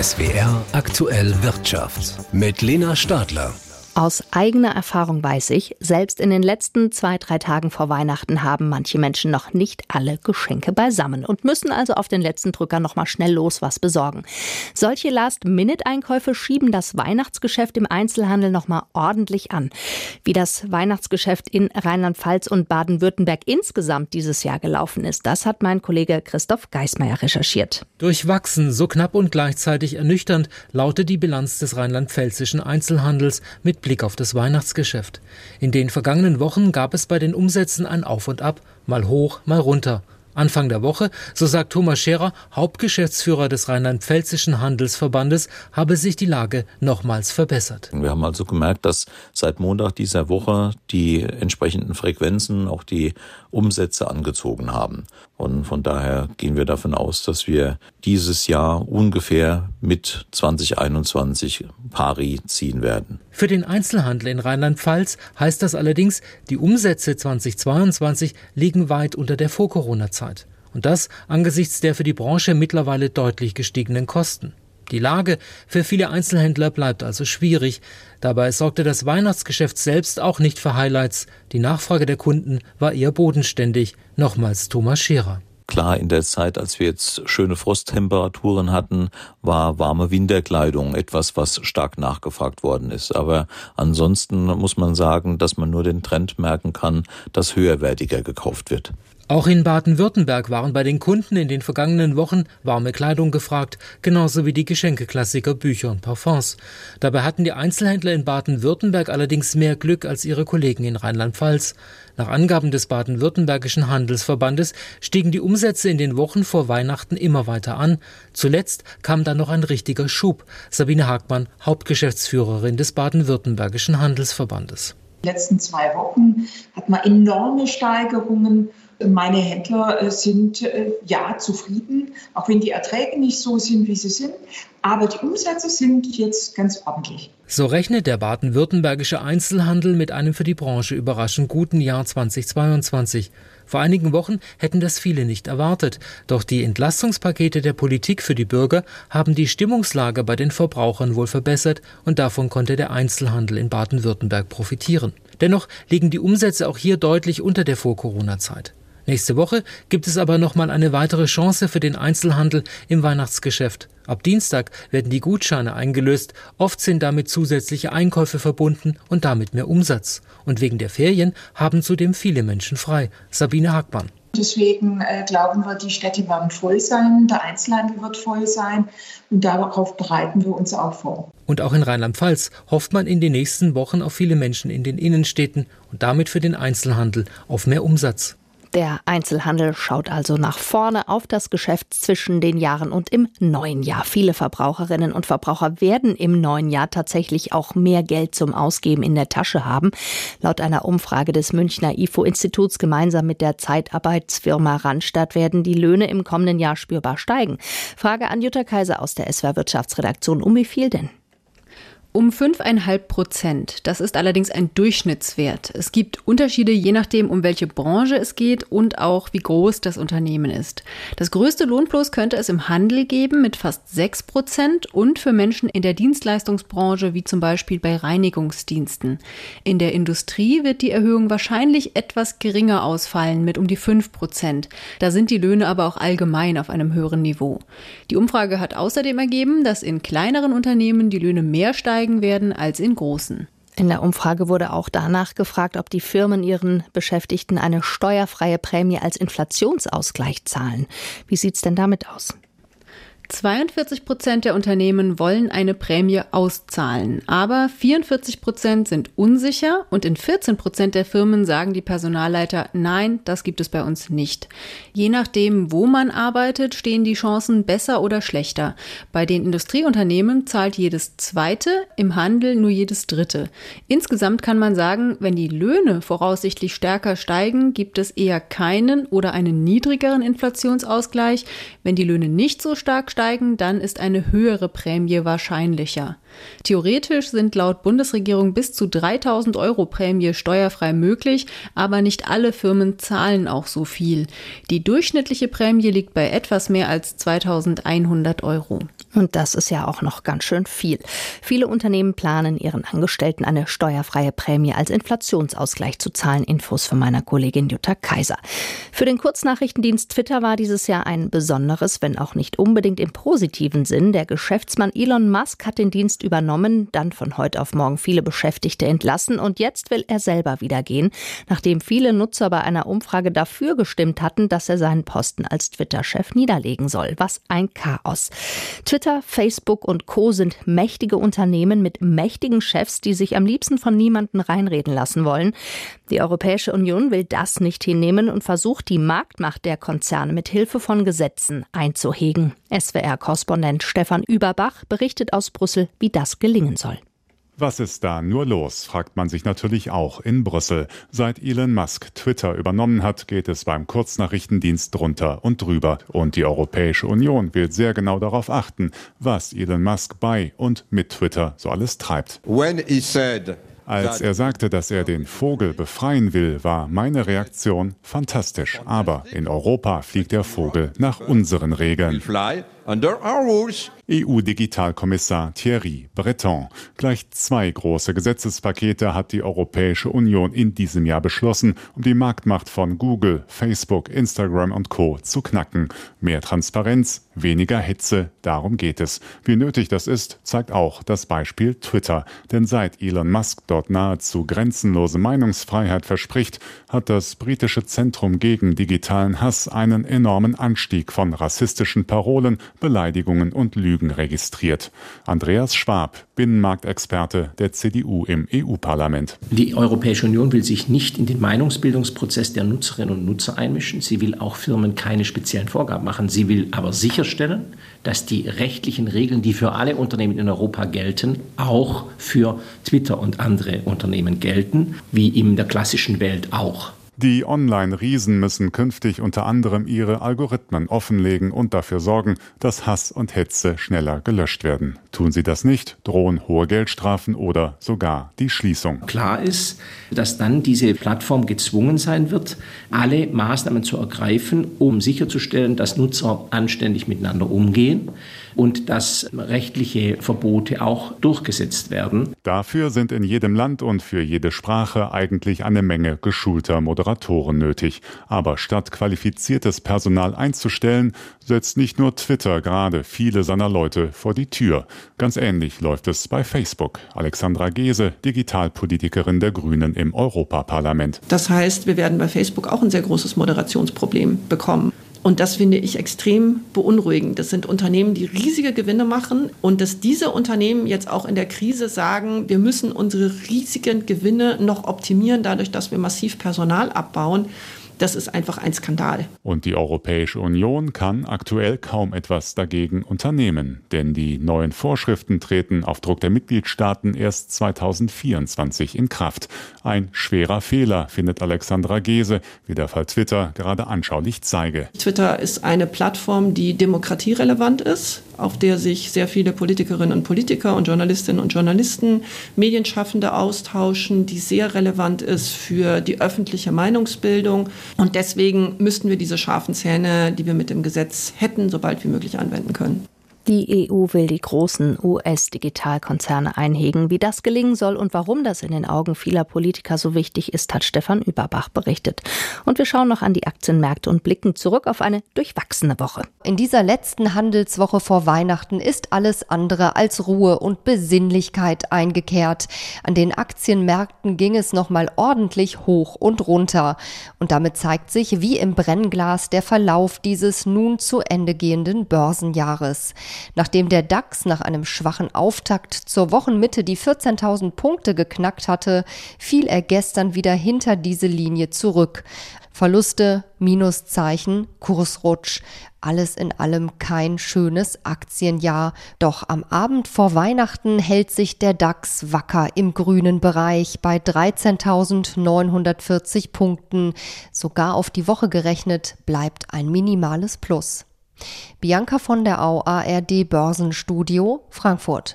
SWR aktuell Wirtschaft mit Lena Stadler. Aus eigener Erfahrung weiß ich, selbst in den letzten zwei, drei Tagen vor Weihnachten haben manche Menschen noch nicht alle Geschenke beisammen und müssen also auf den letzten Drücker noch mal schnell los was besorgen. Solche Last-Minute-Einkäufe schieben das Weihnachtsgeschäft im Einzelhandel noch mal ordentlich an. Wie das Weihnachtsgeschäft in Rheinland-Pfalz und Baden-Württemberg insgesamt dieses Jahr gelaufen ist, das hat mein Kollege Christoph Geismeier recherchiert. Durchwachsen, so knapp und gleichzeitig ernüchternd lautet die Bilanz des rheinland-pfälzischen Einzelhandels mit Blick auf das Weihnachtsgeschäft. In den vergangenen Wochen gab es bei den Umsätzen ein Auf und Ab, mal hoch, mal runter. Anfang der Woche, so sagt Thomas Scherer, Hauptgeschäftsführer des Rheinland-Pfälzischen Handelsverbandes, habe sich die Lage nochmals verbessert. Wir haben also gemerkt, dass seit Montag dieser Woche die entsprechenden Frequenzen, auch die Umsätze angezogen haben. Und von daher gehen wir davon aus, dass wir dieses Jahr ungefähr mit 2021 pari ziehen werden. Für den Einzelhandel in Rheinland-Pfalz heißt das allerdings, die Umsätze 2022 liegen weit unter der Vor-Corona-Zeit. Und das angesichts der für die Branche mittlerweile deutlich gestiegenen Kosten. Die Lage für viele Einzelhändler bleibt also schwierig. Dabei sorgte das Weihnachtsgeschäft selbst auch nicht für Highlights. Die Nachfrage der Kunden war eher bodenständig. Nochmals Thomas Scherer. Klar, in der Zeit, als wir jetzt schöne Frosttemperaturen hatten, war warme Winterkleidung etwas, was stark nachgefragt worden ist. Aber ansonsten muss man sagen, dass man nur den Trend merken kann, dass höherwertiger gekauft wird. Auch in Baden-Württemberg waren bei den Kunden in den vergangenen Wochen warme Kleidung gefragt, genauso wie die Geschenkeklassiker Bücher und Parfums. Dabei hatten die Einzelhändler in Baden-Württemberg allerdings mehr Glück als ihre Kollegen in Rheinland-Pfalz. Nach Angaben des baden-württembergischen Handelsverbandes stiegen die Umsätze in den Wochen vor Weihnachten immer weiter an. Zuletzt kam dann noch ein richtiger Schub. Sabine Hagmann, Hauptgeschäftsführerin des baden-württembergischen Handelsverbandes. In den letzten zwei Wochen hat man enorme Steigerungen meine Händler äh, sind äh, ja zufrieden, auch wenn die Erträge nicht so sind, wie sie sind. Aber die Umsätze sind jetzt ganz ordentlich. So rechnet der baden-württembergische Einzelhandel mit einem für die Branche überraschend guten Jahr 2022. Vor einigen Wochen hätten das viele nicht erwartet. Doch die Entlastungspakete der Politik für die Bürger haben die Stimmungslage bei den Verbrauchern wohl verbessert und davon konnte der Einzelhandel in Baden-Württemberg profitieren. Dennoch liegen die Umsätze auch hier deutlich unter der Vor-Corona-Zeit. Nächste Woche gibt es aber nochmal eine weitere Chance für den Einzelhandel im Weihnachtsgeschäft. Ab Dienstag werden die Gutscheine eingelöst. Oft sind damit zusätzliche Einkäufe verbunden und damit mehr Umsatz. Und wegen der Ferien haben zudem viele Menschen frei. Sabine Hackmann. Deswegen äh, glauben wir, die Städte werden voll sein, der Einzelhandel wird voll sein und darauf bereiten wir uns auch vor. Und auch in Rheinland-Pfalz hofft man in den nächsten Wochen auf viele Menschen in den Innenstädten und damit für den Einzelhandel auf mehr Umsatz. Der Einzelhandel schaut also nach vorne auf das Geschäft zwischen den Jahren und im neuen Jahr. Viele Verbraucherinnen und Verbraucher werden im neuen Jahr tatsächlich auch mehr Geld zum Ausgeben in der Tasche haben. Laut einer Umfrage des Münchner IFO-Instituts gemeinsam mit der Zeitarbeitsfirma Randstadt werden die Löhne im kommenden Jahr spürbar steigen. Frage an Jutta Kaiser aus der SWR Wirtschaftsredaktion. Um wie viel denn? Um 5,5 Prozent. Das ist allerdings ein Durchschnittswert. Es gibt Unterschiede je nachdem, um welche Branche es geht und auch wie groß das Unternehmen ist. Das größte Lohnplus könnte es im Handel geben mit fast 6 Prozent und für Menschen in der Dienstleistungsbranche wie zum Beispiel bei Reinigungsdiensten. In der Industrie wird die Erhöhung wahrscheinlich etwas geringer ausfallen mit um die 5 Prozent. Da sind die Löhne aber auch allgemein auf einem höheren Niveau. Die Umfrage hat außerdem ergeben, dass in kleineren Unternehmen die Löhne mehr steigen steigen werden als in großen. In der Umfrage wurde auch danach gefragt, ob die Firmen ihren Beschäftigten eine steuerfreie Prämie als Inflationsausgleich zahlen. Wie sieht es denn damit aus? 42 Prozent der Unternehmen wollen eine Prämie auszahlen, aber 44 Prozent sind unsicher und in 14 Prozent der Firmen sagen die Personalleiter, nein, das gibt es bei uns nicht. Je nachdem, wo man arbeitet, stehen die Chancen besser oder schlechter. Bei den Industrieunternehmen zahlt jedes zweite, im Handel nur jedes dritte. Insgesamt kann man sagen, wenn die Löhne voraussichtlich stärker steigen, gibt es eher keinen oder einen niedrigeren Inflationsausgleich. Wenn die Löhne nicht so stark steigen, dann ist eine höhere Prämie wahrscheinlicher. Theoretisch sind laut Bundesregierung bis zu 3000 Euro Prämie steuerfrei möglich, aber nicht alle Firmen zahlen auch so viel. Die durchschnittliche Prämie liegt bei etwas mehr als 2100 Euro. Und das ist ja auch noch ganz schön viel. Viele Unternehmen planen ihren Angestellten eine steuerfreie Prämie als Inflationsausgleich zu zahlen. Infos von meiner Kollegin Jutta Kaiser. Für den Kurznachrichtendienst Twitter war dieses Jahr ein besonderes, wenn auch nicht unbedingt im positiven Sinn. Der Geschäftsmann Elon Musk hat den Dienst übernommen, dann von heute auf morgen viele Beschäftigte entlassen und jetzt will er selber wieder gehen, nachdem viele Nutzer bei einer Umfrage dafür gestimmt hatten, dass er seinen Posten als Twitter-Chef niederlegen soll. Was ein Chaos. Twitter Twitter, Facebook und Co. sind mächtige Unternehmen mit mächtigen Chefs, die sich am liebsten von niemanden reinreden lassen wollen. Die Europäische Union will das nicht hinnehmen und versucht, die Marktmacht der Konzerne mit Hilfe von Gesetzen einzuhegen. SWR-Korrespondent Stefan Überbach berichtet aus Brüssel, wie das gelingen soll. Was ist da nur los, fragt man sich natürlich auch in Brüssel. Seit Elon Musk Twitter übernommen hat, geht es beim Kurznachrichtendienst drunter und drüber. Und die Europäische Union will sehr genau darauf achten, was Elon Musk bei und mit Twitter so alles treibt. Als er sagte, dass er den Vogel befreien will, war meine Reaktion fantastisch. Aber in Europa fliegt der Vogel nach unseren Regeln. EU-Digitalkommissar Thierry Breton. Gleich zwei große Gesetzespakete hat die Europäische Union in diesem Jahr beschlossen, um die Marktmacht von Google, Facebook, Instagram und Co. zu knacken. Mehr Transparenz, weniger Hetze, darum geht es. Wie nötig das ist, zeigt auch das Beispiel Twitter. Denn seit Elon Musk dort nahezu grenzenlose Meinungsfreiheit verspricht, hat das britische Zentrum gegen digitalen Hass einen enormen Anstieg von rassistischen Parolen, Beleidigungen und Lügen registriert. Andreas Schwab, Binnenmarktexperte der CDU im EU-Parlament. Die Europäische Union will sich nicht in den Meinungsbildungsprozess der Nutzerinnen und Nutzer einmischen. Sie will auch Firmen keine speziellen Vorgaben machen. Sie will aber sicherstellen, dass die rechtlichen Regeln, die für alle Unternehmen in Europa gelten, auch für Twitter und andere Unternehmen gelten, wie in der klassischen Welt auch. Die Online-Riesen müssen künftig unter anderem ihre Algorithmen offenlegen und dafür sorgen, dass Hass und Hetze schneller gelöscht werden. Tun sie das nicht, drohen hohe Geldstrafen oder sogar die Schließung. Klar ist, dass dann diese Plattform gezwungen sein wird, alle Maßnahmen zu ergreifen, um sicherzustellen, dass Nutzer anständig miteinander umgehen und dass rechtliche Verbote auch durchgesetzt werden. Dafür sind in jedem Land und für jede Sprache eigentlich eine Menge geschulter Moderatoren nötig. Aber statt qualifiziertes Personal einzustellen, setzt nicht nur Twitter gerade viele seiner Leute vor die Tür. Ganz ähnlich läuft es bei Facebook. Alexandra Gese, Digitalpolitikerin der Grünen im Europaparlament. Das heißt, wir werden bei Facebook auch ein sehr großes Moderationsproblem bekommen. Und das finde ich extrem beunruhigend. Das sind Unternehmen, die riesige Gewinne machen und dass diese Unternehmen jetzt auch in der Krise sagen, wir müssen unsere riesigen Gewinne noch optimieren, dadurch, dass wir massiv Personal abbauen. Das ist einfach ein Skandal. Und die Europäische Union kann aktuell kaum etwas dagegen unternehmen, denn die neuen Vorschriften treten auf Druck der Mitgliedstaaten erst 2024 in Kraft. Ein schwerer Fehler, findet Alexandra Gese, wie der Fall Twitter gerade anschaulich zeige. Twitter ist eine Plattform, die demokratierelevant ist, auf der sich sehr viele Politikerinnen und Politiker und Journalistinnen und Journalisten, Medienschaffende austauschen, die sehr relevant ist für die öffentliche Meinungsbildung. Und deswegen müssten wir diese scharfen Zähne, die wir mit dem Gesetz hätten, so bald wie möglich anwenden können. Die EU will die großen US-Digitalkonzerne einhegen. Wie das gelingen soll und warum das in den Augen vieler Politiker so wichtig ist, hat Stefan Überbach berichtet. Und wir schauen noch an die Aktienmärkte und blicken zurück auf eine durchwachsene Woche. In dieser letzten Handelswoche vor Weihnachten ist alles andere als Ruhe und Besinnlichkeit eingekehrt. An den Aktienmärkten ging es nochmal ordentlich hoch und runter. Und damit zeigt sich wie im Brennglas der Verlauf dieses nun zu Ende gehenden Börsenjahres. Nachdem der DAX nach einem schwachen Auftakt zur Wochenmitte die 14.000 Punkte geknackt hatte, fiel er gestern wieder hinter diese Linie zurück. Verluste, Minuszeichen, Kursrutsch. Alles in allem kein schönes Aktienjahr. Doch am Abend vor Weihnachten hält sich der DAX wacker im grünen Bereich bei 13.940 Punkten. Sogar auf die Woche gerechnet bleibt ein minimales Plus. Bianca von der Au ARD Börsenstudio Frankfurt.